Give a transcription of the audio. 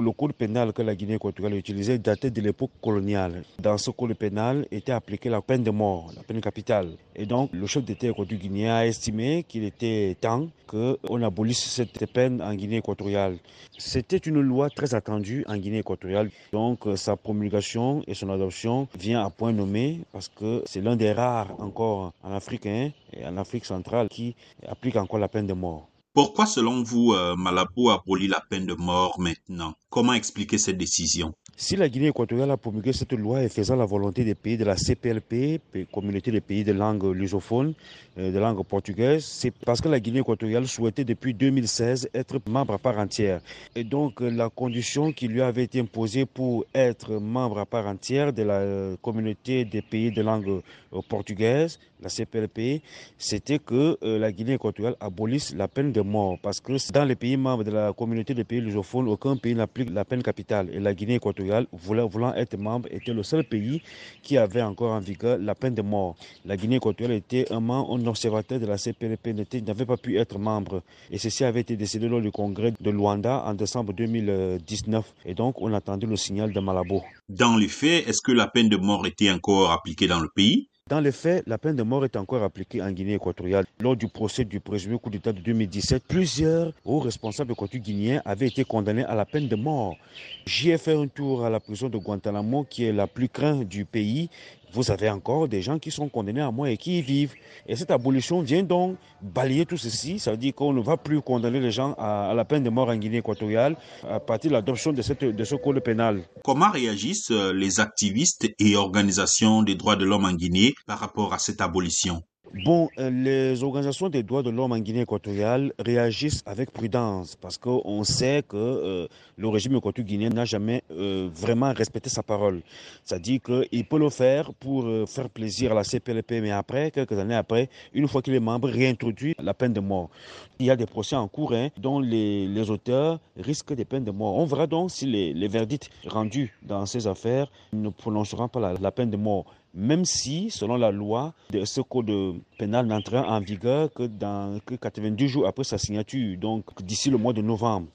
Le code pénal que la Guinée équatoriale utilisait datait de l'époque coloniale. Dans ce code pénal était appliquée la peine de mort, la peine capitale. Et donc, le chef d'État équatorien guinéen a estimé qu'il était temps qu'on abolisse cette peine en Guinée équatoriale. C'était une loi très attendue en Guinée équatoriale. Donc, sa promulgation et son adoption vient à point nommé parce que c'est l'un des rares encore en Afrique hein, et en Afrique centrale qui applique encore la peine de mort. Pourquoi, selon vous, euh, Malabo abolit la peine de mort maintenant? Comment expliquer cette décision? Si la Guinée équatoriale a promulgué cette loi et faisant la volonté des pays de la CPLP, communauté des pays de langue lusophone, euh, de langue portugaise, c'est parce que la Guinée équatoriale souhaitait depuis 2016 être membre à part entière. Et donc euh, la condition qui lui avait été imposée pour être membre à part entière de la euh, communauté des pays de langue portugaise, la CPLP, c'était que la Guinée équatoriale abolisse la peine de mort. Parce que dans les pays membres de la communauté des pays lusophones, aucun pays n'applique la peine capitale. Et la Guinée équatoriale voulant, être membre, était le seul pays qui avait encore en vigueur la peine de mort. La Guinée équatoriale était un membre, observateur de la CPLP, n'avait pas pu être membre. Et ceci avait été décidé lors du congrès de Luanda en décembre 2019. Et donc, on attendait le signal de Malabo. Dans les faits, est-ce que la peine de mort était encore appliquée dans le pays? Dans les faits, la peine de mort est encore appliquée en Guinée équatoriale. Lors du procès du présumé coup d'État de 2017, plusieurs hauts responsables équatoriens guinéens avaient été condamnés à la peine de mort. J'y ai fait un tour à la prison de Guantanamo, qui est la plus crainte du pays vous avez encore des gens qui sont condamnés à mort et qui y vivent. Et cette abolition vient donc balayer tout ceci. Ça veut dire qu'on ne va plus condamner les gens à, la peine de mort en Guinée équatoriale à partir de l'adoption de, ce code pénal. Comment réagissent euh, les activistes et organisations des droits de l'homme en Guinée par rapport à cette abolition? Bon, euh, les organisations des droits de l'homme en Guinée équatoriale réagissent avec prudence parce qu'on sait que euh, le régime équatorien guinéen n'a jamais euh, vraiment respecté sa parole. C'est-à-dire qu'il peut le faire pour faire plaisir à la CPLP, mais après, quelques années après, une fois qu'il est membre, réintroduit la peine de mort. Il y a des procès en cours hein, dont les, auteurs risquent des peines de mort. On verra donc si les, verdicts rendus dans ces affaires ne prononceront pas la peine de mort même si, selon la loi, ce code pénal n'entrera en vigueur que, dans, que 90 jours après sa signature, donc d'ici le mois de novembre.